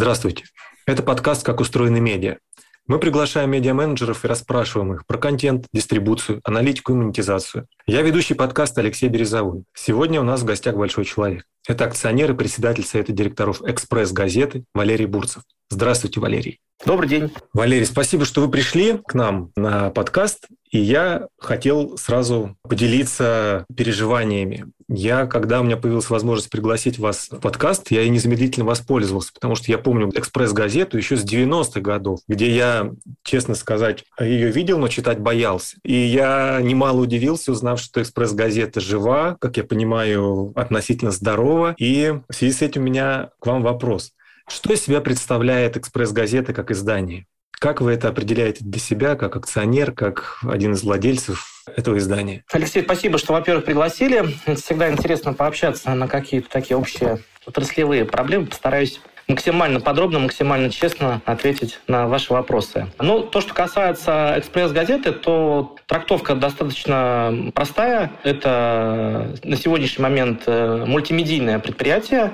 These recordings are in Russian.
Здравствуйте. Это подкаст «Как устроены медиа». Мы приглашаем медиа-менеджеров и расспрашиваем их про контент, дистрибуцию, аналитику и монетизацию. Я ведущий подкаста Алексей Березовой. Сегодня у нас в гостях большой человек. Это акционер и председатель Совета директоров «Экспресс-газеты» Валерий Бурцев. Здравствуйте, Валерий. Добрый день. Валерий, спасибо, что вы пришли к нам на подкаст. И я хотел сразу поделиться переживаниями. Я, когда у меня появилась возможность пригласить вас в подкаст, я и незамедлительно воспользовался, потому что я помню «Экспресс-газету» еще с 90-х годов, где я, честно сказать, ее видел, но читать боялся. И я немало удивился, узнав, что «Экспресс-газета» жива, как я понимаю, относительно здорова. И в связи с этим у меня к вам вопрос. Что из себя представляет «Экспресс-газета» как издание? Как вы это определяете для себя, как акционер, как один из владельцев этого издания? Алексей, спасибо, что, во-первых, пригласили. Всегда интересно пообщаться на какие-то такие общие отраслевые проблемы. Постараюсь максимально подробно, максимально честно ответить на ваши вопросы. Ну, то, что касается «Экспресс-газеты», то трактовка достаточно простая. Это на сегодняшний момент э, мультимедийное предприятие,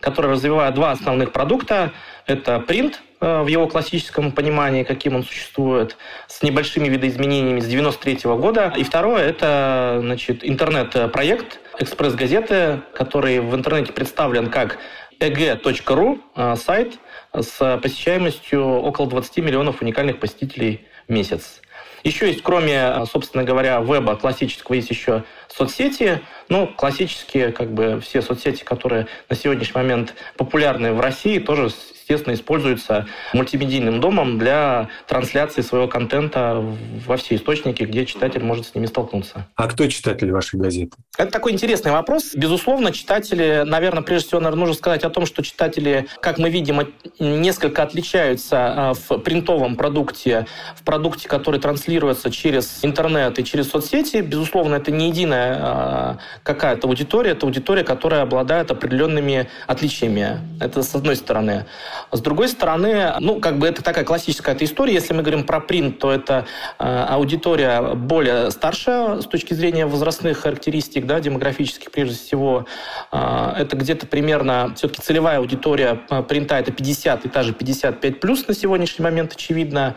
которое развивает два основных продукта. Это принт – Э, в его классическом понимании, каким он существует, с небольшими видоизменениями с 93 года. И второе – это значит, интернет-проект «Экспресс-газеты», который в интернете представлен как eg.ru, э, сайт с посещаемостью около 20 миллионов уникальных посетителей в месяц. Еще есть, кроме, собственно говоря, веба классического, есть еще соцсети. Ну, классические, как бы, все соцсети, которые на сегодняшний момент популярны в России, тоже естественно, используется мультимедийным домом для трансляции своего контента во все источники, где читатель может с ними столкнуться. А кто читатель вашей газеты? Это такой интересный вопрос. Безусловно, читатели, наверное, прежде всего, наверное, нужно сказать о том, что читатели, как мы видим, несколько отличаются а, в принтовом продукте, в продукте, который транслируется через интернет и через соцсети. Безусловно, это не единая а, какая-то аудитория, это аудитория, которая обладает определенными отличиями. Это с одной стороны. С другой стороны, ну, как бы это такая классическая эта история. Если мы говорим про принт, то это э, аудитория более старшая с точки зрения возрастных характеристик, да, демографических прежде всего. Э, это где-то примерно все-таки целевая аудитория э, принта это 50 и та же 55 плюс на сегодняшний момент, очевидно.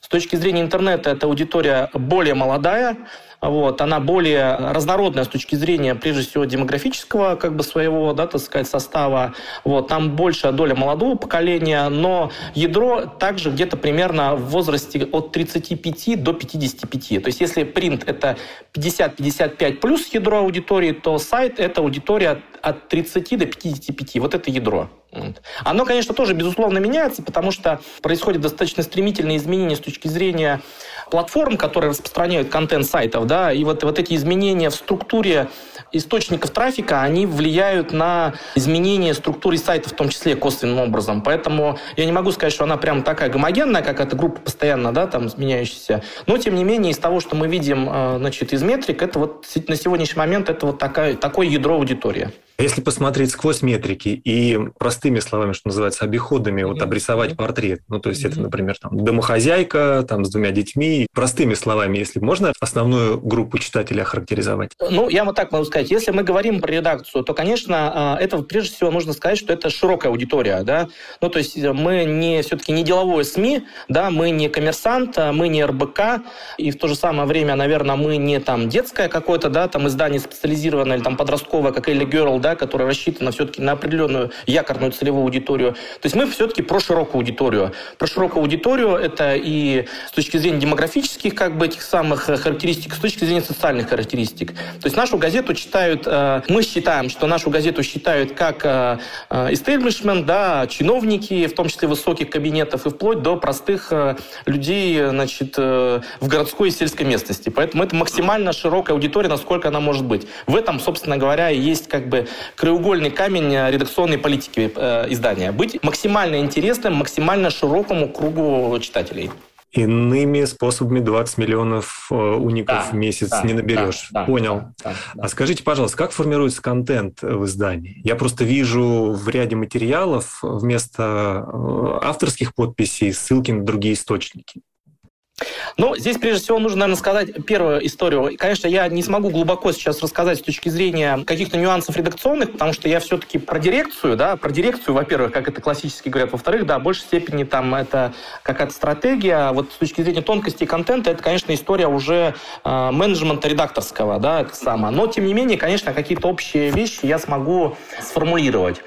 С точки зрения интернета, это аудитория более молодая, вот, она более разнородная с точки зрения, прежде всего, демографического как бы своего, да, так сказать, состава. Вот, там большая доля молодого поколения, но ядро также где-то примерно в возрасте от 35 до 55. То есть если принт это 50-55 плюс ядро аудитории, то сайт это аудитория от 30 до 55. Вот это ядро. Оно, конечно, тоже, безусловно, меняется, потому что происходят достаточно стремительные изменения с точки зрения платформ, которые распространяют контент сайтов, да, и вот, вот эти изменения в структуре источников трафика, они влияют на изменение структуры сайта, в том числе косвенным образом. Поэтому я не могу сказать, что она прям такая гомогенная, как эта группа постоянно, да, там, изменяющаяся. Но, тем не менее, из того, что мы видим, э, значит, из метрик, это вот на сегодняшний момент это вот такая, такое ядро аудитории. Если посмотреть сквозь метрики и простыми словами, что называется, обиходами, вот обрисовать портрет, ну, то есть это, например, там, домохозяйка, там, с двумя детьми, простыми словами, если можно основную группу читателей охарактеризовать? Ну, я вот так могу сказать. Если мы говорим про редакцию, то, конечно, а, это прежде всего нужно сказать, что это широкая аудитория, да, ну, то есть мы не, все-таки не деловое СМИ, да, мы не коммерсант, а мы не РБК, и в то же самое время, наверное, мы не там детское какое-то, да, там издание специализированное или там подростковое, как Элли Girl, да, которая рассчитана все-таки на определенную якорную целевую аудиторию. То есть мы все-таки про широкую аудиторию. Про широкую аудиторию это и с точки зрения демографических как бы этих самых э, характеристик, с точки зрения социальных характеристик. То есть нашу газету читают, э, мы считаем, что нашу газету считают как истеблишмент, да, чиновники, в том числе высоких кабинетов и вплоть до простых э, людей значит, в городской и сельской местности. Поэтому это максимально широкая аудитория, насколько она может быть. В этом, собственно говоря, и есть как бы краеугольный камень редакционной политики э, издания. Быть максимально интересным, максимально широкому кругу читателей. Иными способами 20 миллионов э, уников да, в месяц да, не наберешь. Да, Понял. Да, да, да. А скажите, пожалуйста, как формируется контент в издании? Я просто вижу в ряде материалов вместо э, авторских подписей ссылки на другие источники. Ну, здесь прежде всего нужно, наверное, сказать первую историю. Конечно, я не смогу глубоко сейчас рассказать с точки зрения каких-то нюансов редакционных, потому что я все-таки про дирекцию, да, про дирекцию, во-первых, как это классически говорят, во-вторых, да, в большей степени там это какая-то стратегия. Вот с точки зрения тонкости контента, это, конечно, история уже э, менеджмента редакторского, да, это самое. Но, тем не менее, конечно, какие-то общие вещи я смогу сформулировать.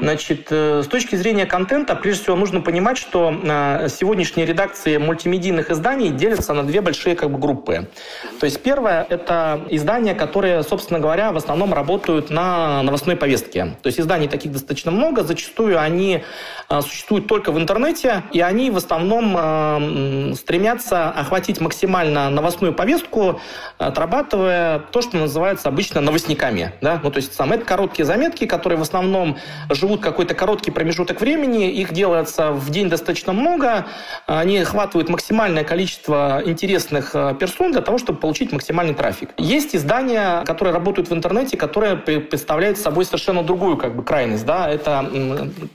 Значит, э, с точки зрения контента, прежде всего, нужно понимать, что э, сегодняшние редакции мультимедийных изданий делятся на две большие как бы, группы. То есть первое – это издания, которые, собственно говоря, в основном работают на новостной повестке. То есть изданий таких достаточно много, зачастую они э, существуют только в интернете, и они в основном стремятся охватить максимально новостную повестку, отрабатывая то, что называется обычно новостниками. Да? Ну, то есть сам это короткие заметки, которые в основном живут какой-то короткий промежуток времени, их делается в день достаточно много, они охватывают максимальное количество интересных э, персон для того, чтобы получить максимальный трафик. Есть издания, которые работают в интернете, которые представляют собой совершенно другую как бы, крайность. Да? Это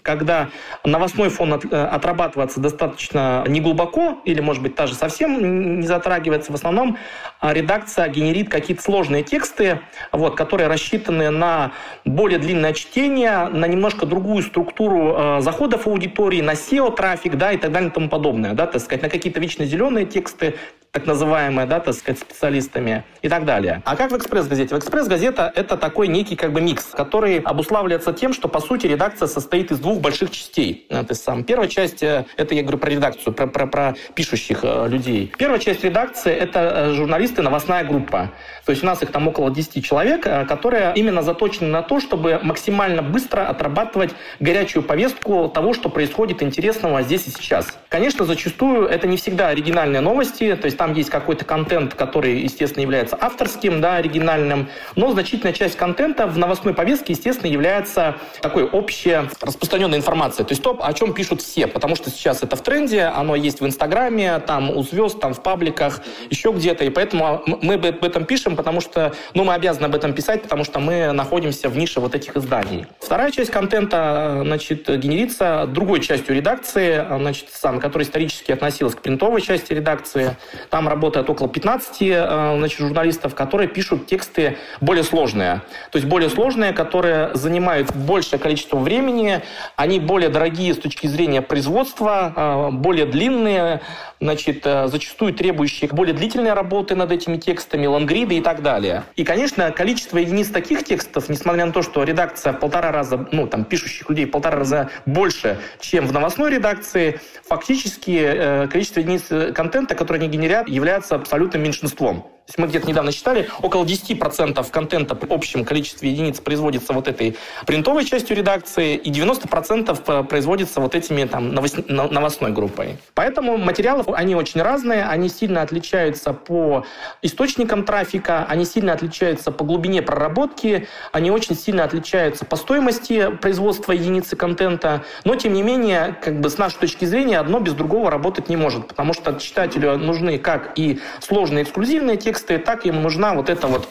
когда новостной фон от, э, отрабатывается достаточно неглубоко, или, может быть, даже совсем не затрагивается. В основном а редакция генерит какие-то сложные тексты, вот, которые рассчитаны на более длинное чтение, на немножко другую структуру э, заходов аудитории, на SEO-трафик, да, и так далее и тому подобное, да, так сказать, на какие-то вечно зеленые тексты, так называемые, да, так сказать, специалистами и так далее. А как в «Экспресс-газете»? В «Экспресс-газета» это такой некий как бы микс, который обуславливается тем, что, по сути, редакция состоит из двух больших частей. То есть, сам, первая часть, э, это я говорю про редакцию, про, про, про пишущих э, людей. Первая часть редакции – это э, журналисты, новостная группа. То есть у нас их там около 10 человек, которые именно заточены на то, чтобы максимально быстро отрабатывать горячую повестку того, что происходит интересного здесь и сейчас. Конечно, зачастую это не всегда оригинальные новости, то есть там есть какой-то контент, который, естественно, является авторским, да, оригинальным, но значительная часть контента в новостной повестке, естественно, является такой общей распространенной информацией. То есть то, о чем пишут все, потому что сейчас это в тренде, оно есть в Инстаграме, там у звезд, там в пабликах, еще где-то, и поэтому мы об этом пишем, потому что, ну, мы обязаны об этом писать, потому что мы находимся в нише вот этих изданий. Вторая часть контента, значит, генерится другой частью редакции, значит, сам, которая исторически относилась к принтовой части редакции. Там работает около 15 э, значит, журналистов, которые пишут тексты более сложные. То есть более сложные, которые занимают большее количество времени, они более дорогие с точки зрения производства, э, более длинные, значит, э, зачастую требующие более длительной работы над этими текстами, лонгриды и так далее. И, конечно, количество единиц таких текстов, несмотря на то, что редакция в полтора раза, ну, там, пишущих людей в полтора раза больше, чем в новостной редакции, фактически количество единиц контента, которые они генерят, является абсолютным меньшинством есть мы где-то недавно считали, около 10% контента в общем количестве единиц производится вот этой принтовой частью редакции, и 90% производится вот этими там новостной группой. Поэтому материалы, они очень разные, они сильно отличаются по источникам трафика, они сильно отличаются по глубине проработки, они очень сильно отличаются по стоимости производства единицы контента, но тем не менее, как бы с нашей точки зрения, одно без другого работать не может, потому что читателю нужны как и сложные эксклюзивные тексты, тексты, так им нужна вот эта вот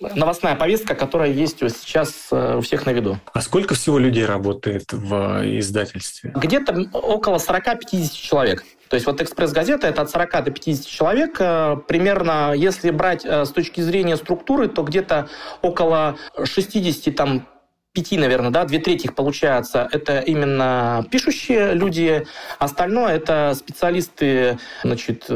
новостная повестка, которая есть сейчас э, у всех на виду. А сколько всего людей работает в издательстве? Где-то около 40-50 человек. То есть вот «Экспресс-газета» — это от 40 до 50 человек. Э, примерно, если брать э, с точки зрения структуры, то где-то около 60 там, пяти, наверное, да, две трети их получается, это именно пишущие люди, остальное это специалисты, значит,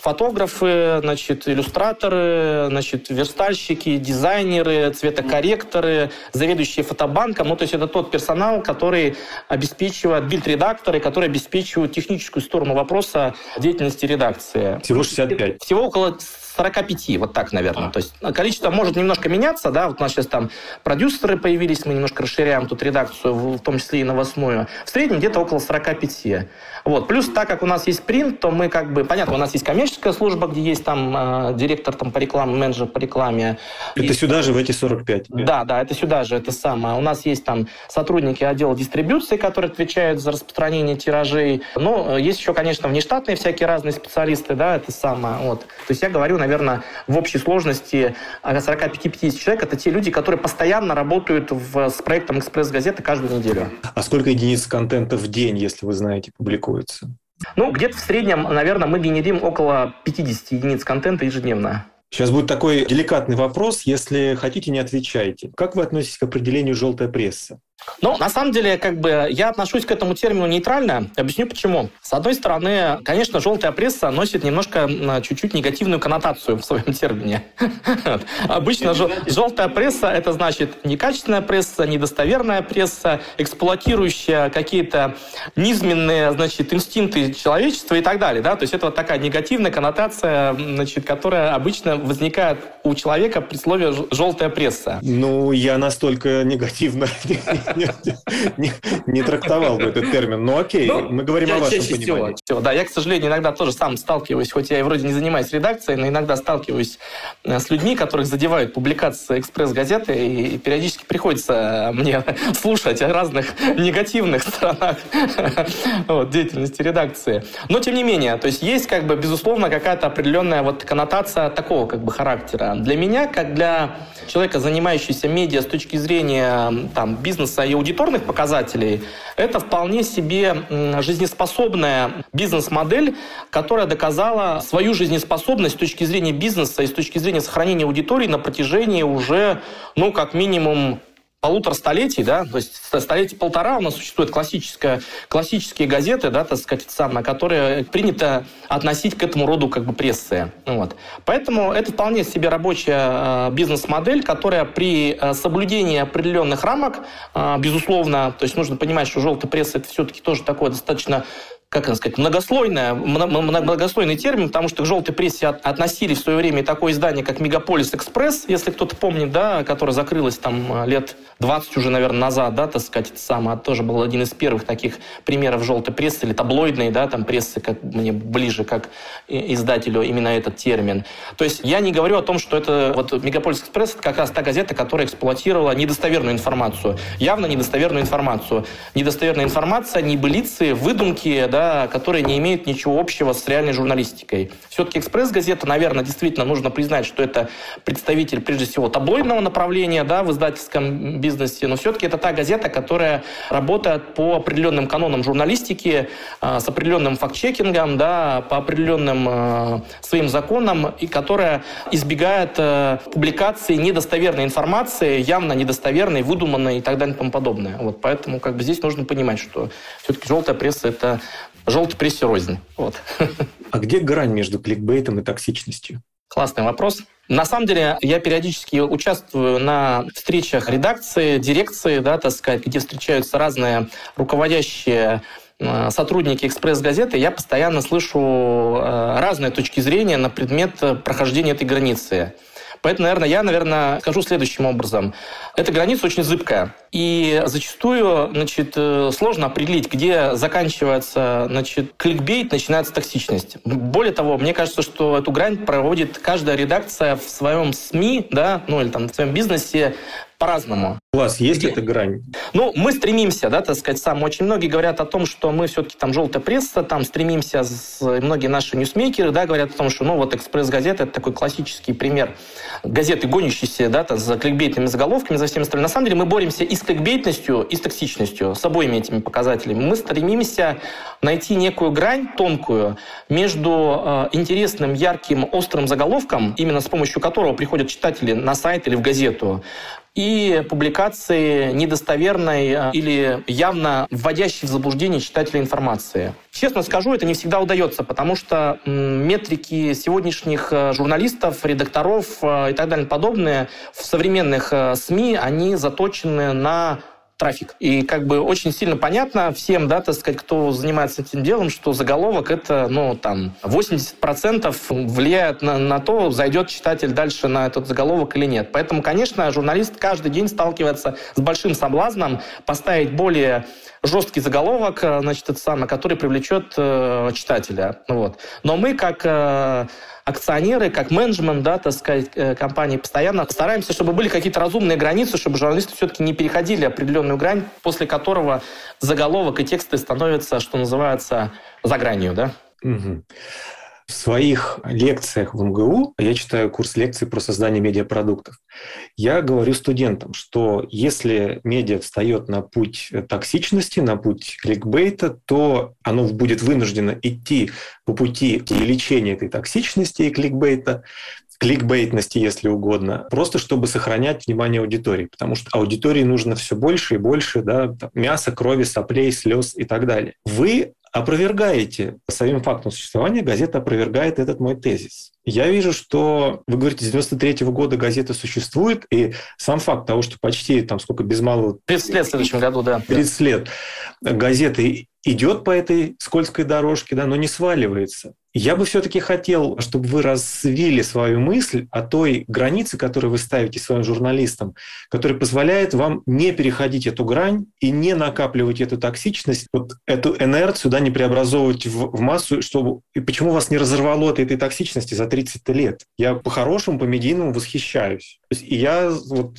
фотографы, значит, иллюстраторы, значит, верстальщики, дизайнеры, цветокорректоры, заведующие фотобанком, ну, то есть это тот персонал, который обеспечивает, бильд-редакторы, которые обеспечивают техническую сторону вопроса деятельности редакции. Всего 65? Всего около 45, вот так, наверное. А. То есть количество может немножко меняться, да, вот у нас сейчас там продюсеры появились, мы немножко расширяем тут редакцию, в том числе и новостную. В среднем где-то около 45. Вот. Плюс, так как у нас есть принт, то мы как бы, понятно, у нас есть коммерческая служба, где есть там э, директор там, по рекламе, менеджер по рекламе. Это есть... сюда же, в эти 45? Да, да, это сюда же, это самое. У нас есть там сотрудники отдела дистрибуции, которые отвечают за распространение тиражей. Ну, есть еще, конечно, внештатные всякие разные специалисты, да, это самое. Вот. То есть я говорю, наверное, в общей сложности 45-50 человек, это те люди, которые постоянно работают в, с проектом «Экспресс-газеты» каждую неделю. А сколько единиц контента в день, если вы знаете, публикуется? Ну, где-то в среднем, наверное, мы генерим около 50 единиц контента ежедневно. Сейчас будет такой деликатный вопрос. Если хотите, не отвечайте. Как вы относитесь к определению «желтая пресса»? Ну, на самом деле, как бы я отношусь к этому термину нейтрально. Объясню почему. С одной стороны, конечно, желтая пресса носит немножко чуть-чуть негативную коннотацию в своем термине. Обычно желтая пресса это значит некачественная пресса, недостоверная пресса, эксплуатирующая какие-то низменные, значит, инстинкты человечества и так далее. Да? То есть это вот такая негативная коннотация, значит, которая обычно возникает у человека при слове желтая пресса. Ну, я настолько негативно не трактовал бы этот термин. Ну окей, ну, мы говорим о вашем понимании. Да, я, к сожалению, иногда тоже сам сталкиваюсь, хоть я и вроде не занимаюсь редакцией, но иногда сталкиваюсь э, с людьми, которых задевают публикации «Экспресс-газеты», и периодически приходится мне слушать о разных негативных сторонах деятельности редакции. Но, тем не менее, то есть есть, как бы, безусловно, какая-то определенная вот коннотация такого, как бы, характера. Для меня, как для человека, занимающегося медиа с точки зрения там, бизнеса и аудиторных показателей, это вполне себе жизнеспособная бизнес-модель, которая доказала свою жизнеспособность с точки зрения бизнеса и с точки зрения сохранения аудитории на протяжении уже, ну, как минимум, полутора столетий, да, то есть столетий полтора у нас существуют классические, классические газеты, да, так сказать, самое, которые принято относить к этому роду как бы прессы. Вот. Поэтому это вполне себе рабочая э, бизнес-модель, которая при э, соблюдении определенных рамок, э, безусловно, то есть нужно понимать, что желтая пресса это все-таки тоже такое достаточно как это сказать, многослойная, многослойный термин, потому что к желтой прессе относили в свое время такое издание, как «Мегаполис Экспресс», если кто-то помнит, да, которое закрылось там лет 20 уже, наверное, назад, да, так сказать, это самое, тоже был один из первых таких примеров желтой прессы или таблоидной, да, там прессы, как мне ближе, как издателю именно этот термин. То есть я не говорю о том, что это вот «Мегаполис Экспресс» это как раз та газета, которая эксплуатировала недостоверную информацию, явно недостоверную информацию. Недостоверная информация, небылицы, выдумки, да, которые не имеют ничего общего с реальной журналистикой. Все-таки «Экспресс-газета», наверное, действительно нужно признать, что это представитель, прежде всего, таблоидного направления да, в издательском бизнесе, но все-таки это та газета, которая работает по определенным канонам журналистики, а, с определенным факт-чекингом, да, по определенным а, своим законам, и которая избегает а, публикации недостоверной информации, явно недостоверной, выдуманной и так далее и тому подобное. Вот, поэтому как бы здесь нужно понимать, что все-таки желтая пресса – это желтой прессе рознь. Вот. А где грань между кликбейтом и токсичностью? Классный вопрос. На самом деле, я периодически участвую на встречах редакции, дирекции, да, так сказать, где встречаются разные руководящие э, сотрудники «Экспресс-газеты», я постоянно слышу э, разные точки зрения на предмет прохождения этой границы. Поэтому, наверное, я, наверное, скажу следующим образом. Эта граница очень зыбкая. И зачастую значит, э, сложно определить, где заканчивается значит, кликбейт, начинается токсичность. Более того, мне кажется, что эту грань проводит каждая редакция в своем СМИ, да, ну или там в своем бизнесе по-разному. У вас есть Где? эта грань? Ну, мы стремимся, да, так сказать, сам. Очень многие говорят о том, что мы все-таки там желтая пресса, там стремимся, с, многие наши ньюсмейкеры, да, говорят о том, что, ну, вот «Экспресс-газета» — это такой классический пример газеты, гонящиеся, да, там, за кликбейтными заголовками, за всем остальным. На самом деле мы боремся и с кликбейтностью, и с токсичностью, с обоими этими показателями. Мы стремимся найти некую грань тонкую между э, интересным, ярким, острым заголовком, именно с помощью которого приходят читатели на сайт или в газету, и публикации недостоверной э, или явно вводящей в заблуждение читателя информации. Честно скажу, это не всегда удается, потому что метрики сегодняшних э, журналистов, редакторов э, и так далее подобное в современных СМИ, они заточены на трафик. И как бы очень сильно понятно всем, да, так сказать, кто занимается этим делом, что заголовок это, ну, там, 80% влияет на, на то, зайдет читатель дальше на этот заголовок или нет. Поэтому, конечно, журналист каждый день сталкивается с большим соблазном поставить более жесткий заголовок, значит, это самое, который привлечет э, читателя. Вот. Но мы, как э, акционеры, как менеджмент, да, так сказать, э, компании постоянно стараемся, чтобы были какие-то разумные границы, чтобы журналисты все-таки не переходили определенную грань, после которого заголовок и тексты становятся, что называется, за гранью, да. Угу. Своих лекциях в МГУ, я читаю курс лекций про создание медиапродуктов, я говорю студентам, что если медиа встает на путь токсичности, на путь кликбейта, то оно будет вынуждено идти по пути лечения этой токсичности и кликбейта, кликбейтности, если угодно, просто чтобы сохранять внимание аудитории, потому что аудитории нужно все больше и больше да, мяса, крови, соплей, слез и так далее. Вы опровергаете своим фактом существования, газета опровергает этот мой тезис. Я вижу, что вы говорите, с 93 -го года газета существует, и сам факт того, что почти там сколько без малого... 30 лет в следующем году, да. 30 лет газеты идет по этой скользкой дорожке, да, но не сваливается. Я бы все-таки хотел, чтобы вы развили свою мысль о той границе, которую вы ставите своим журналистам, которая позволяет вам не переходить эту грань и не накапливать эту токсичность, вот эту инерцию, да, не преобразовывать в, в массу, чтобы и почему вас не разорвало от этой токсичности за 30 лет. Я по-хорошему, по-медийному восхищаюсь. И я вот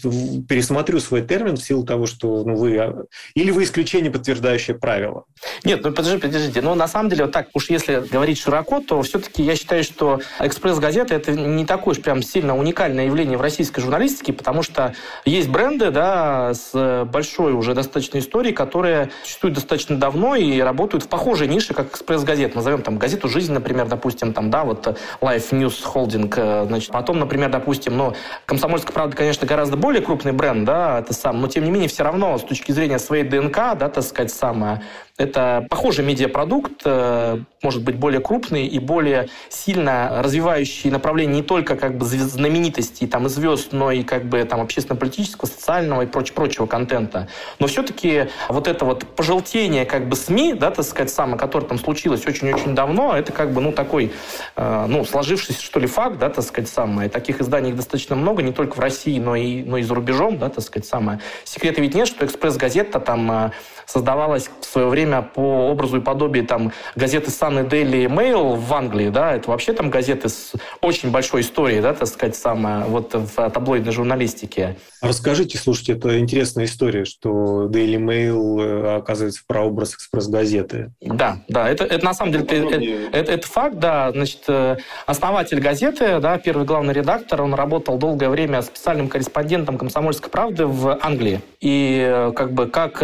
пересмотрю свой термин в силу того, что ну, вы... А, или вы исключение, подтверждающее правило. Нет, ну подожди, подождите. Ну, на самом деле, вот так уж если говорить широко, то все-таки я считаю, что «Экспресс-газета» — это не такое уж прям сильно уникальное явление в российской журналистике, потому что есть бренды, да, с большой уже достаточно историей, которые существуют достаточно давно и работают в похожей нише, как «Экспресс-газет». Назовем там газету «Жизнь», например, допустим, там, да, вот Life News Holding, э, значит, потом, например, допустим, ну, «Комсомольская правда», конечно, гораздо более крупный бренд, да, это сам, но тем не менее все равно с точки зрения своей ДНК, да, так сказать, самое, это похожий медиапродукт, э, может быть более крупный и более сильно развивающий направление не только как бы знаменитостей там, и звезд, но и как бы там общественно-политического, социального и проч прочего контента. Но все-таки вот это вот пожелтение как бы СМИ, да, так сказать, самое, которое там случилось очень-очень давно, это как бы, ну, такой, э, ну, сложившийся, что ли, факт, да, так сказать, самое. Таких изданий достаточно много, не только в России, но и, но и за рубежом, да, так сказать, самое. Секрета ведь нет, что «Экспресс-газета» там э, создавалась в свое время по образу и подобию там газеты Sun и Daily Mail в Англии, да, это вообще там газеты с очень большой историей, да, так сказать, самое, вот в таблоидной журналистике. Расскажите, слушайте, это интересная история, что Daily Mail э, оказывается прообраз экспресс-газеты. Да, да, это, это на самом деле это, это, это факт, да, значит, э, основатель газеты, да, первый главный редактор, он работал долгое время специальным корреспондентом «Комсомольской правды» в Англии. И э, как бы как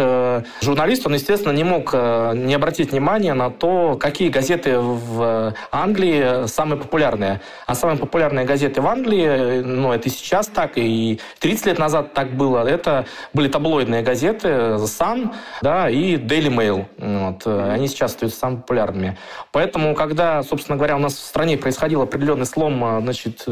журналист, он, естественно, не мог не обратить внимания на то, какие газеты в Англии самые популярные. А самые популярные газеты в Англии, ну, это и сейчас так, и 30 лет назад так было. Это были таблоидные газеты The Sun да, и Daily Mail. Вот. Они сейчас остаются самыми популярными. Поэтому, когда, собственно говоря, у нас в стране происходил определенный слом значит,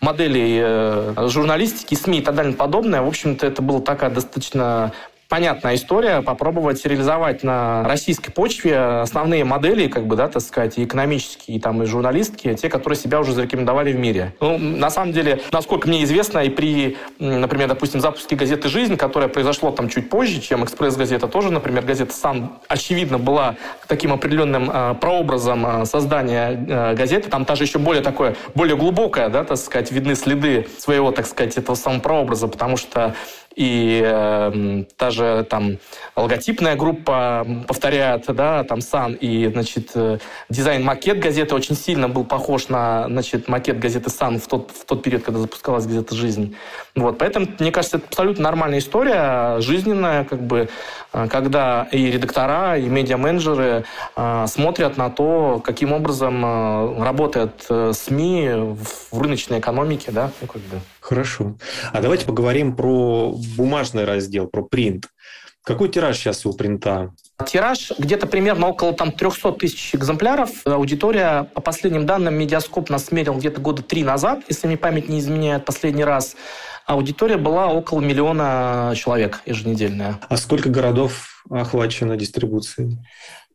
моделей э, журналистики, СМИ и так далее подобное, в общем-то, это была такая достаточно понятная история, попробовать реализовать на российской почве основные модели, как бы, да, так сказать, и экономические, и, там, и журналистские, те, которые себя уже зарекомендовали в мире. Ну, на самом деле, насколько мне известно, и при, например, допустим, запуске газеты «Жизнь», которая произошло там чуть позже, чем «Экспресс-газета», тоже, например, газета «Сан», очевидно, была таким определенным э, прообразом э, создания э, газеты. Там даже еще более такое, более глубокое, да, так сказать, видны следы своего, так сказать, этого самого прообраза, потому что и э, та же там логотипная группа повторяет, да, там Сан, и, значит, э, дизайн-макет газеты очень сильно был похож на, значит, макет газеты Сан в тот, в тот период, когда запускалась газета «Жизнь». Вот, поэтому, мне кажется, это абсолютно нормальная история, жизненная, как бы, э, когда и редактора, и медиа-менеджеры э, смотрят на то, каким образом э, работает э, СМИ в, в рыночной экономике, да, ну, как бы. Хорошо. А давайте поговорим про бумажный раздел, про принт. Какой тираж сейчас у принта? Тираж где-то примерно около там, 300 тысяч экземпляров. Аудитория, по последним данным, Медиаскоп нас мерил где-то года три назад, если мне память не изменяет, последний раз. Аудитория была около миллиона человек еженедельная. А сколько городов охвачено дистрибуцией?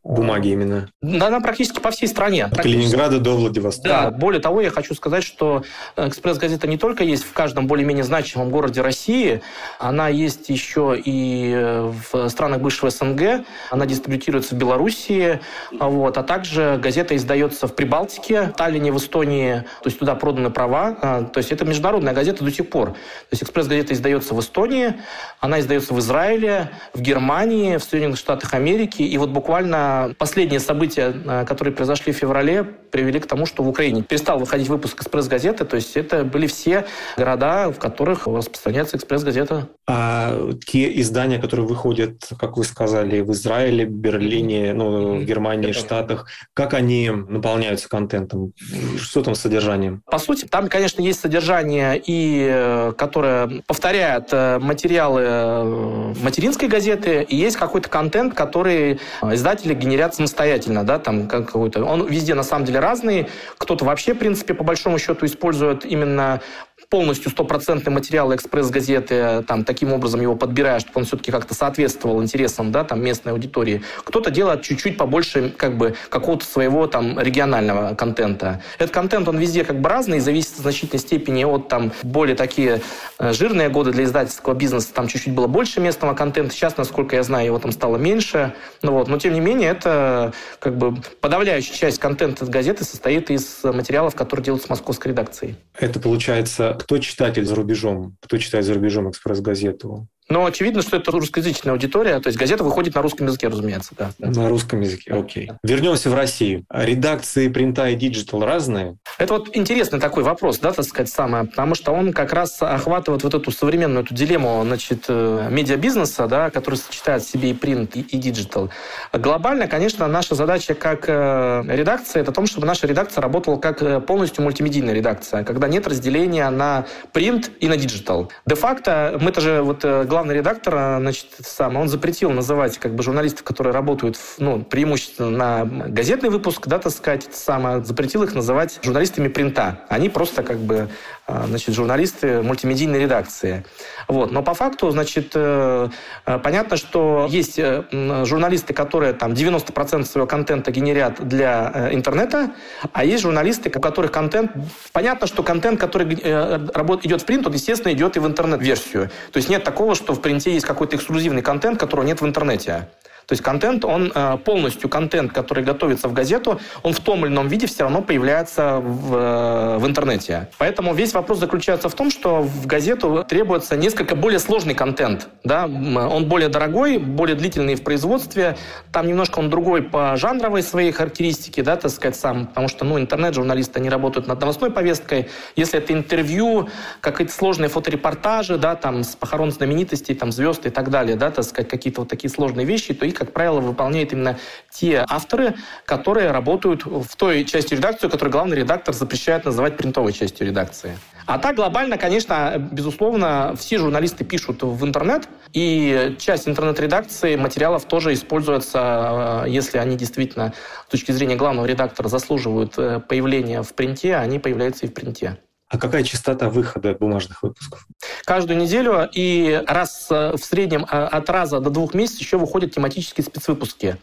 Бумаги именно. Да, она практически по всей стране. От Калининграда до Владивостока. Да, более того, я хочу сказать, что «Экспресс-газета» не только есть в каждом более-менее значимом городе России, она есть еще и в странах бывшего СНГ, она дистрибутируется в Белоруссии, вот, а также газета издается в Прибалтике, в Таллине, в Эстонии, то есть туда проданы права, а, то есть это международная газета до сих пор. То есть «Экспресс-газета» издается в Эстонии, она издается в Израиле, в Германии, в Соединенных Штатах Америки, и вот буквально последние события, э, которые произошли в феврале, привели к тому, что в Украине перестал выходить выпуск «Экспресс-газеты». То есть это были все города, в которых распространяется «Экспресс-газета». А те издания, которые выходят, как вы сказали, в Израиле, Берлине, ну, в Германии, это... Штатах, как они наполняются контентом? Что там с содержанием? По сути, там, конечно, есть содержание, и, э, которое повторяет э, материалы материнской газеты, и есть какой-то контент, который издатели генерят самостоятельно, да, там какой-то. Он везде на самом деле разный. Кто-то вообще, в принципе, по большому счету использует именно полностью стопроцентный материал экспресс-газеты, там, таким образом его подбирая, чтобы он все-таки как-то соответствовал интересам, да, там, местной аудитории. Кто-то делает чуть-чуть побольше, как бы, какого-то своего, там, регионального контента. Этот контент, он везде как бы разный, зависит в значительной степени от, там, более такие э, жирные годы для издательского бизнеса, там чуть-чуть было больше местного контента. Сейчас, насколько я знаю, его там стало меньше. Ну, вот. Но, тем не менее, это, как бы, подавляющая часть контента газеты состоит из материалов, которые делаются московской редакцией. Это, получается, кто читатель за рубежом? Кто читает за рубежом «Экспресс-газету»? Но очевидно, что это русскоязычная аудитория, то есть газета выходит на русском языке, разумеется. Да. На русском языке, окей. Да. Вернемся в Россию. Редакции принта и digital разные? Это вот интересный такой вопрос, да, так сказать, самое, потому что он как раз охватывает вот эту современную эту дилемму, значит, э, медиабизнеса, да, который сочетает в себе и принт, и, и digital. Глобально, конечно, наша задача как э, редакция, это о том, чтобы наша редакция работала как э, полностью мультимедийная редакция, когда нет разделения на принт и на digital. Де-факто мы тоже вот главный редактор, а, значит, сам, он запретил называть как бы журналистов, которые работают, ну, преимущественно на газетный выпуск, да, так сказать, сам, запретил их называть журналистами принта. Они просто как бы значит, журналисты мультимедийной редакции. Вот. Но по факту, значит, э, э, понятно, что есть э, журналисты, которые там 90% своего контента генерят для интернета, а есть журналисты, у которых контент... Понятно, что контент, который идет в принт, он, естественно, идет и в интернет-версию. То есть нет такого, что в принте есть какой-то эксклюзивный контент, которого нет в интернете. То есть контент, он э, полностью контент, который готовится в газету, он в том или ином виде все равно появляется в, э, в интернете. Поэтому весь вопрос заключается в том, что в газету требуется несколько более сложный контент. Да? Он более дорогой, более длительный в производстве, там немножко он другой по жанровой своей характеристике, да, так сказать, сам, потому что, ну, интернет-журналисты, они работают над новостной повесткой. Если это интервью, какие-то сложные фоторепортажи, да, там, с похорон знаменитостей, там, звезд и так далее, да, так сказать, какие-то вот такие сложные вещи, то их как правило, выполняют именно те авторы, которые работают в той части редакции, которую главный редактор запрещает называть принтовой частью редакции. А так глобально, конечно, безусловно, все журналисты пишут в интернет, и часть интернет-редакции материалов тоже используется, э, если они действительно с точки зрения главного редактора заслуживают э, появления в принте, они появляются и в принте. А какая частота выхода бумажных выпусков? Каждую неделю и раз э, в среднем э, от раза до двух месяцев еще выходят тематические спецвыпуски.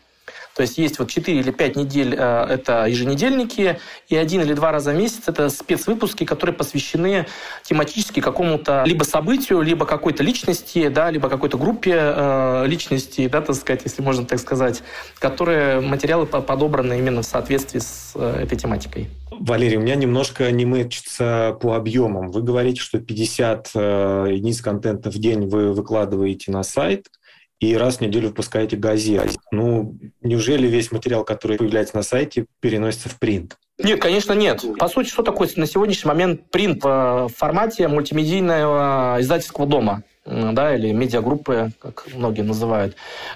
То есть есть вот 4 или 5 недель э, это еженедельники, и один или два раза в месяц это спецвыпуски, которые посвящены тематически какому-то либо событию, либо какой-то личности, да, либо какой-то группе э, личностей, да, так сказать, если можно так сказать, которые материалы подобраны именно в соответствии с э, этой тематикой. Валерий, у меня немножко не мычится по объемам. Вы говорите, что 50 э, единиц контента в день вы выкладываете на сайт – и раз в неделю выпускаете газету. Ну, неужели весь материал, который появляется на сайте, переносится в принт? Нет, конечно, нет. По сути, что такое на сегодняшний момент принт в формате мультимедийного издательского дома? да, или медиагруппы, как многие называют.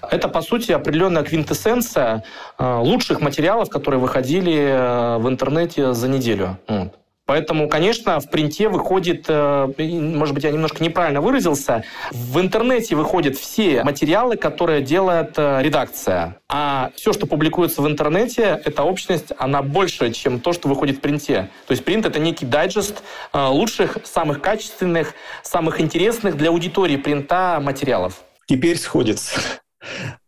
Это, по сути, определенная квинтэссенция э, лучших материалов, которые выходили э, в интернете за неделю. Вот. Поэтому, конечно, в принте выходит, э, может быть, я немножко неправильно выразился, в интернете выходят все материалы, которые делает э, редакция. А все, что публикуется в интернете, эта общность, она больше, чем то, что выходит в принте. То есть принт — это некий дайджест э, лучших, самых качественных, самых интересных для аудитории принта материалов. Теперь сходится.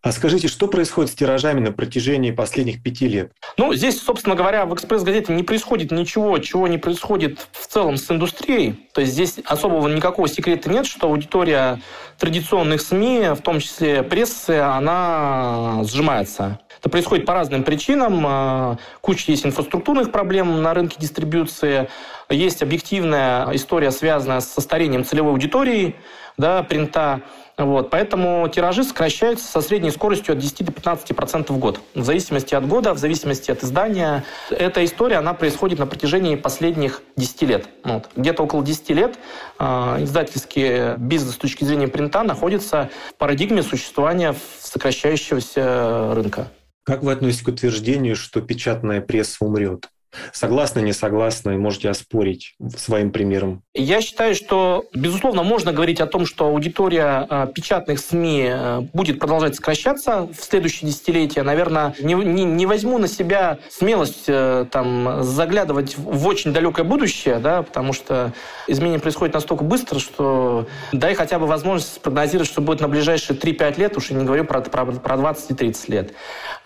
А скажите, что происходит с тиражами на протяжении последних пяти лет? Ну, здесь, собственно говоря, в «Экспресс-газете» не происходит ничего, чего не происходит в целом с индустрией. То есть здесь особого никакого секрета нет, что аудитория традиционных СМИ, в том числе прессы, она сжимается. Это происходит по разным причинам. А, куча есть инфраструктурных проблем на рынке дистрибуции. есть объективная история, связанная со старением целевой аудитории да, принта. Вот, поэтому тиражи сокращаются со средней скоростью от 10 до 15 процентов в год. В зависимости от года, в зависимости от издания. Эта история, она происходит на протяжении последних 10 лет. Вот. Где-то около 10 лет э, издательский бизнес с точки зрения принта находится в парадигме существования сокращающегося рынка. Как вы относитесь к утверждению, что печатная пресса умрет? Согласны, не согласны, можете оспорить своим примером. Я считаю, что, безусловно, можно говорить о том, что аудитория э, печатных СМИ э, будет продолжать сокращаться в следующие десятилетия. Наверное, не, не, не возьму на себя смелость э, там, заглядывать в очень далекое будущее, да, потому что изменения происходят настолько быстро, что дай хотя бы возможность прогнозировать, что будет на ближайшие 3-5 лет, уж я не говорю про, про, про 20 и 30 лет.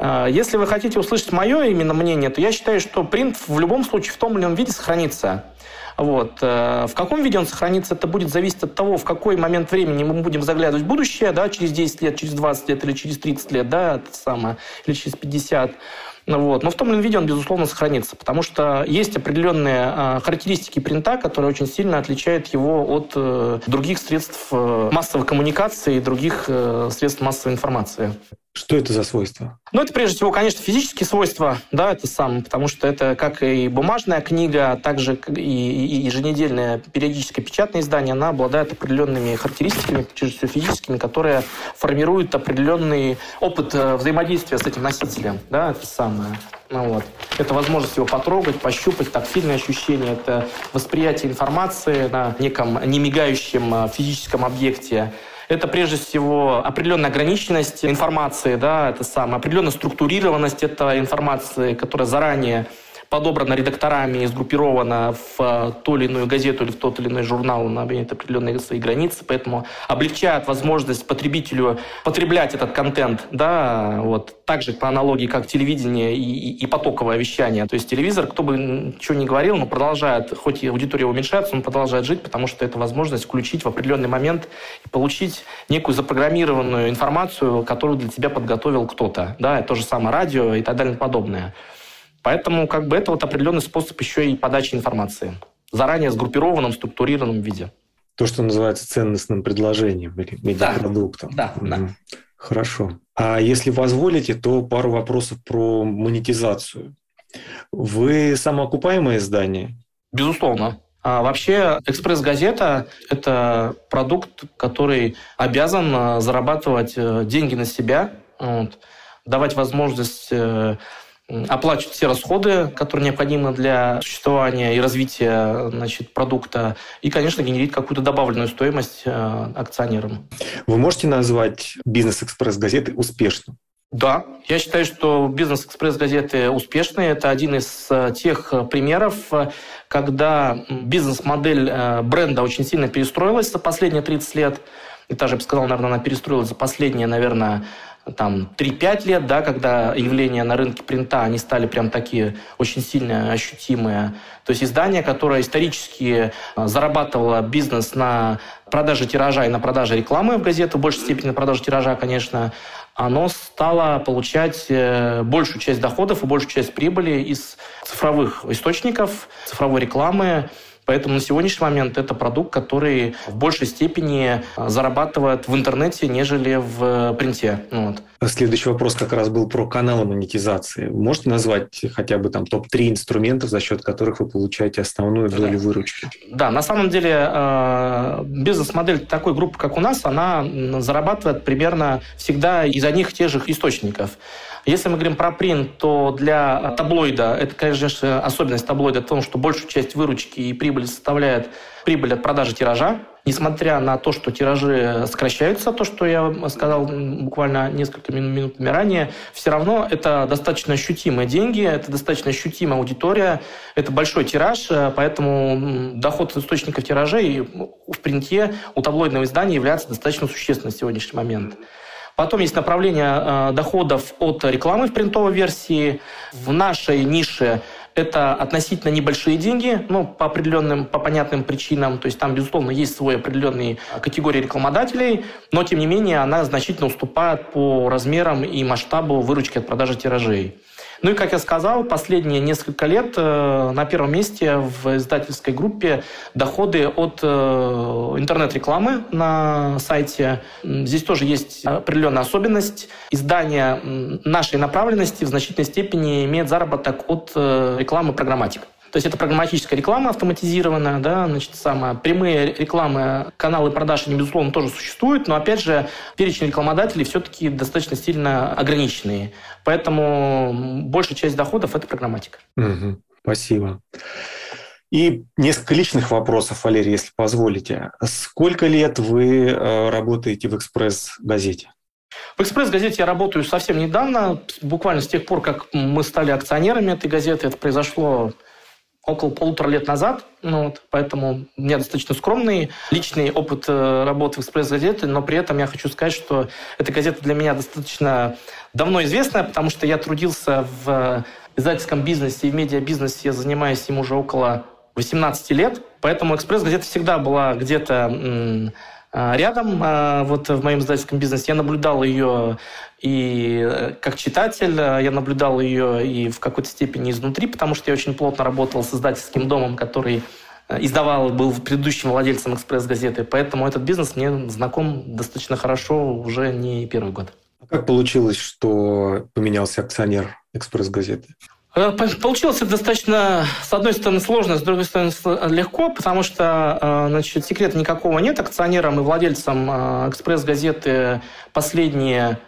Если вы хотите услышать мое именно мнение, то я считаю, что в любом случае в том или ином виде сохранится. Вот. Э, в каком виде он сохранится, это будет зависеть от того, в какой момент времени мы будем заглядывать в будущее, да, через 10 лет, через 20 лет или через 30 лет, да, это самое, или через 50. Вот. Но в том или ином виде он, безусловно, сохранится, потому что есть определенные э, характеристики принта, которые очень сильно отличают его от э, других средств э, массовой коммуникации и других э, средств массовой информации. Что это за свойства? Ну, это прежде всего, конечно, физические свойства, да, это сам, потому что это как и бумажная книга, так же и, и еженедельное периодическое печатное издание, она обладает определенными характеристиками, прежде всего физическими, которые формируют определенный опыт взаимодействия с этим носителем, да, это самое. Ну, вот. Это возможность его потрогать, пощупать, тактильные ощущения, это восприятие информации на неком немигающем э, физическом объекте, это прежде всего определенная ограниченность информации, да, это самое, определенная структурированность этой информации, которая заранее подобрана редакторами и сгруппирована в э, ту или иную газету или в тот или иной журнал, имеет определенные свои границы, поэтому облегчает возможность потребителю потреблять этот контент, да, вот, также по аналогии как телевидение и, и, и потоковое вещание. То есть телевизор, кто бы ничего не говорил, но продолжает, хоть и аудитория уменьшается, он продолжает жить, потому что это возможность включить в определенный момент и получить некую запрограммированную информацию, которую для тебя подготовил кто-то. Да, это то же самое радио и так далее и подобное. Поэтому как бы это вот определенный способ еще и подачи информации. Заранее сгруппированном, структурированном виде. То, что называется ценностным предложением или медиапродуктом. Да, да, да. Хорошо. А если позволите, то пару вопросов про монетизацию. Вы самоокупаемое издание? Безусловно. А вообще «Экспресс-газета» — это продукт, который обязан э, зарабатывать э, деньги на себя, вот, давать возможность э, оплачивать все расходы, которые необходимы для существования и развития значит, продукта, и, конечно, генерить какую-то добавленную стоимость э, акционерам. Вы можете назвать бизнес-экспресс газеты успешным? Да, я считаю, что бизнес-экспресс газеты успешные. Это один из э, тех примеров, когда бизнес-модель э, бренда очень сильно перестроилась за последние 30 лет. И даже, я бы сказал, наверное, она перестроилась за последние, наверное, там 3-5 лет, да, когда явления на рынке принта, они стали прям такие очень сильно ощутимые. То есть издание, которое исторически а, зарабатывало бизнес на продаже тиража и на продаже рекламы в газету, в большей степени на продаже тиража, конечно, оно стало получать э, большую часть доходов и большую часть прибыли из цифровых источников, цифровой рекламы, Поэтому на сегодняшний момент это продукт, который в большей степени а, зарабатывает в интернете, нежели в э, принте. Вот. Следующий вопрос как раз был про каналы монетизации. Можете назвать хотя бы там топ-3 инструментов, за счет которых вы получаете основную долю да. выручки? Да, на самом деле э, бизнес-модель такой группы, как у нас, она зарабатывает примерно всегда из одних и тех же источников. Если мы говорим про принт, то для таблоида, это, конечно, особенность таблоида в том, что большую часть выручки и прибыли составляет прибыль от продажи тиража. Несмотря на то, что тиражи сокращаются, то, что я сказал буквально несколько минутами ранее, все равно это достаточно ощутимые деньги, это достаточно ощутимая аудитория, это большой тираж, поэтому доход источников тиражей в принте у таблоидного издания является достаточно существенным на сегодняшний момент. Потом есть направление э, доходов от рекламы в принтовой версии. В нашей нише это относительно небольшие деньги, ну, по определенным, по понятным причинам. То есть там, безусловно, есть свой определенный категории рекламодателей, но, тем не менее, она значительно уступает по размерам и масштабу выручки от продажи тиражей. Ну и, как я сказал, последние несколько лет э, на первом месте в издательской группе доходы от э, интернет-рекламы на сайте. Здесь тоже есть определенная особенность. Издание нашей направленности в значительной степени имеет заработок от э, рекламы программатик. То есть это программатическая реклама автоматизированная, да, значит, самое. Прямые рекламы, каналы продаж, они, безусловно, тоже существуют, но, опять же, перечень рекламодателей все-таки достаточно сильно ограниченный. Поэтому большая часть доходов – это программатика. Угу. Спасибо. И несколько личных вопросов, Валерий, если позволите. Сколько лет вы э, работаете в «Экспресс-газете»? В «Экспресс-газете» я работаю совсем недавно, буквально с тех пор, как мы стали акционерами этой газеты. Это произошло около полутора лет назад, ну, вот, поэтому у меня достаточно скромный личный опыт э, работы в «Экспресс-газете», но при этом я хочу сказать, что эта газета для меня достаточно давно известная, потому что я трудился в издательском бизнесе и в медиабизнесе, я занимаюсь им уже около 18 лет, поэтому «Экспресс-газета» всегда была где-то рядом, а, вот в моем издательском бизнесе. Я наблюдал ее и э, как читатель, а, я наблюдал ее и в какой-то степени изнутри, потому что я очень плотно работал с издательским домом, который э, издавал, был предыдущим владельцем «Экспресс-газеты», поэтому этот бизнес мне знаком достаточно хорошо уже не первый год. Как получилось, что поменялся акционер «Экспресс-газеты»? Э, получилось это достаточно, с одной стороны, сложно, с другой стороны, легко, потому что э, значит, секрета никакого нет. Акционером и владельцем э, «Экспресс-газеты» последние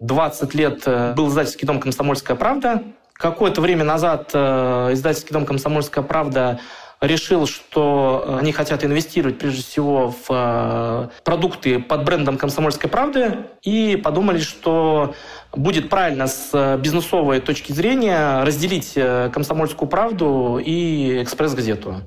20 лет был издательский дом «Комсомольская правда». Какое-то время назад издательский дом «Комсомольская правда» решил, что они хотят инвестировать прежде всего в продукты под брендом «Комсомольской правды» и подумали, что будет правильно с э, бизнесовой точки зрения разделить э, «Комсомольскую правду» и «Экспресс-газету».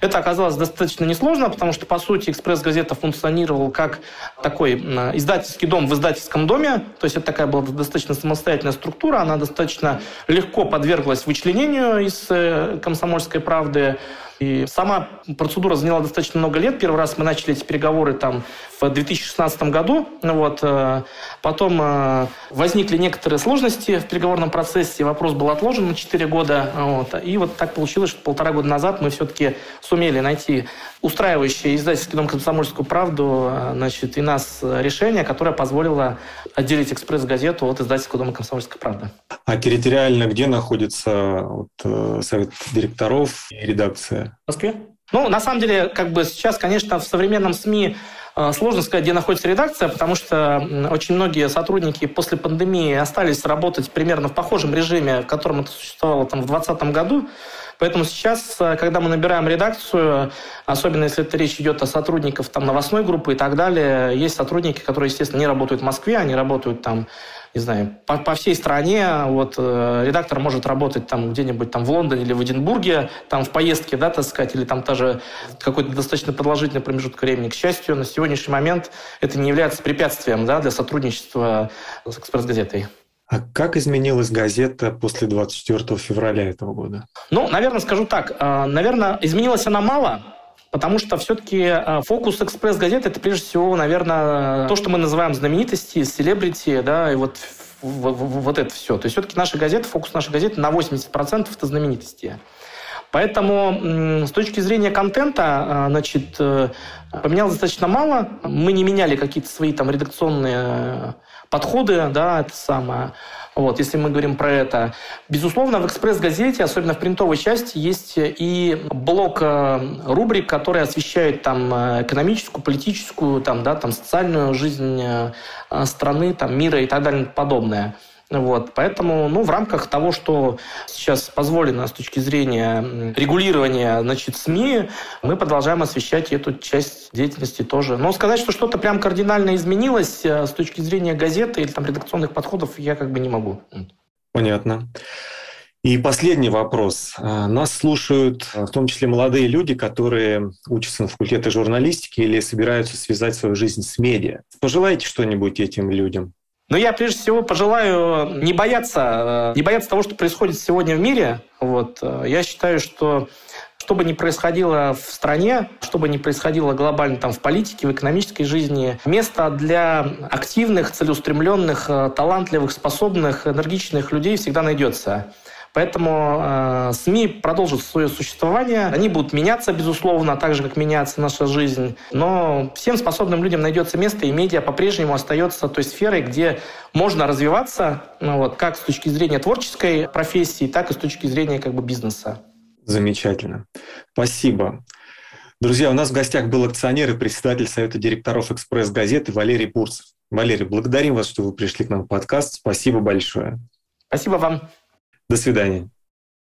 Это оказалось достаточно несложно, потому что, по сути, «Экспресс-газета» функционировал как такой издательский дом в издательском доме. То есть это такая была достаточно самостоятельная структура. Она достаточно легко подверглась вычленению из э, «Комсомольской правды». И сама процедура заняла достаточно много лет. Первый раз мы начали эти переговоры там в 2016 году. Вот. Э, потом э, возникли некоторые сложности в переговорном процессе. Вопрос был отложен на 4 года. Вот. И вот так получилось, что полтора года назад мы все-таки сумели найти устраивающее издательский дом «Комсомольскую правду» э, значит, и нас решение, которое позволило отделить «Экспресс-газету» от издательского дома «Комсомольская правда». А территориально где находится вот, совет директоров и редакция? В Москве? Ну, на самом деле, как бы сейчас, конечно, в современном СМИ э, Сложно сказать, где находится редакция, потому что очень многие сотрудники после пандемии остались работать примерно в похожем режиме, в котором это существовало там, в 2020 году. Поэтому сейчас, э, когда мы набираем редакцию, особенно если это речь идет о сотрудниках там, новостной группы и так далее, есть сотрудники, которые, естественно, не работают в Москве, они работают там не знаю, по, по всей стране. Вот э, редактор может работать там где-нибудь там в Лондоне или в Эдинбурге, там в поездке, да, так сказать, или там тоже какой-то достаточно продолжительный промежуток времени. К счастью, на сегодняшний момент это не является препятствием да, для сотрудничества с «Экспресс-газетой». А как изменилась газета после 24 февраля этого года? Ну, наверное, скажу так. Э, наверное, изменилась она мало, Потому что все-таки э, фокус экспресс-газеты это прежде всего, наверное, то, что мы называем знаменитости, селебрити, да, и вот, вот это все. То есть все-таки наша газета, фокус нашей газеты на 80% это знаменитости. Поэтому с точки зрения контента, э, значит, э, поменялось достаточно мало. Мы не меняли какие-то свои там редакционные подходы, да, это самое. Вот, если мы говорим про это. Безусловно, в «Экспресс-газете», особенно в принтовой части, есть и блок э, рубрик, которые освещают там э, экономическую, политическую, там, да, там, социальную жизнь э, страны, там, мира и так далее и подобное. Вот, поэтому, ну, в рамках того, что сейчас позволено с точки зрения регулирования, значит, СМИ, мы продолжаем освещать эту часть деятельности тоже. Но сказать, что что-то прям кардинально изменилось э, с точки зрения газеты или там редакционных подходов, я как бы не могу. Понятно. И последний вопрос. Э, нас слушают э, в том числе молодые люди, которые учатся на факультете журналистики или собираются связать свою жизнь с медиа. Пожелайте что-нибудь этим людям? Но я прежде всего пожелаю не бояться, э, не бояться того, что происходит сегодня в мире. Вот. Э, я считаю, что Что бы ни происходило в стране, что бы ни происходило глобально там в политике, в экономической жизни, место для активных, целеустремленных, э, талантливых, способных, энергичных людей всегда найдется. Поэтому э, СМИ продолжат свое существование. Они будут меняться, безусловно, так же, как меняется наша жизнь. Но всем способным людям найдется место, и медиа по-прежнему остается той сферой, где можно развиваться, ну, вот, как с точки зрения творческой профессии, так и с точки зрения как бы, бизнеса. Замечательно. Спасибо. Друзья, у нас в гостях был акционер и председатель Совета директоров «Экспресс-газеты» Валерий Бурцев. Валерий, благодарим вас, что вы пришли к нам в подкаст. Спасибо большое. Спасибо вам. До свидания.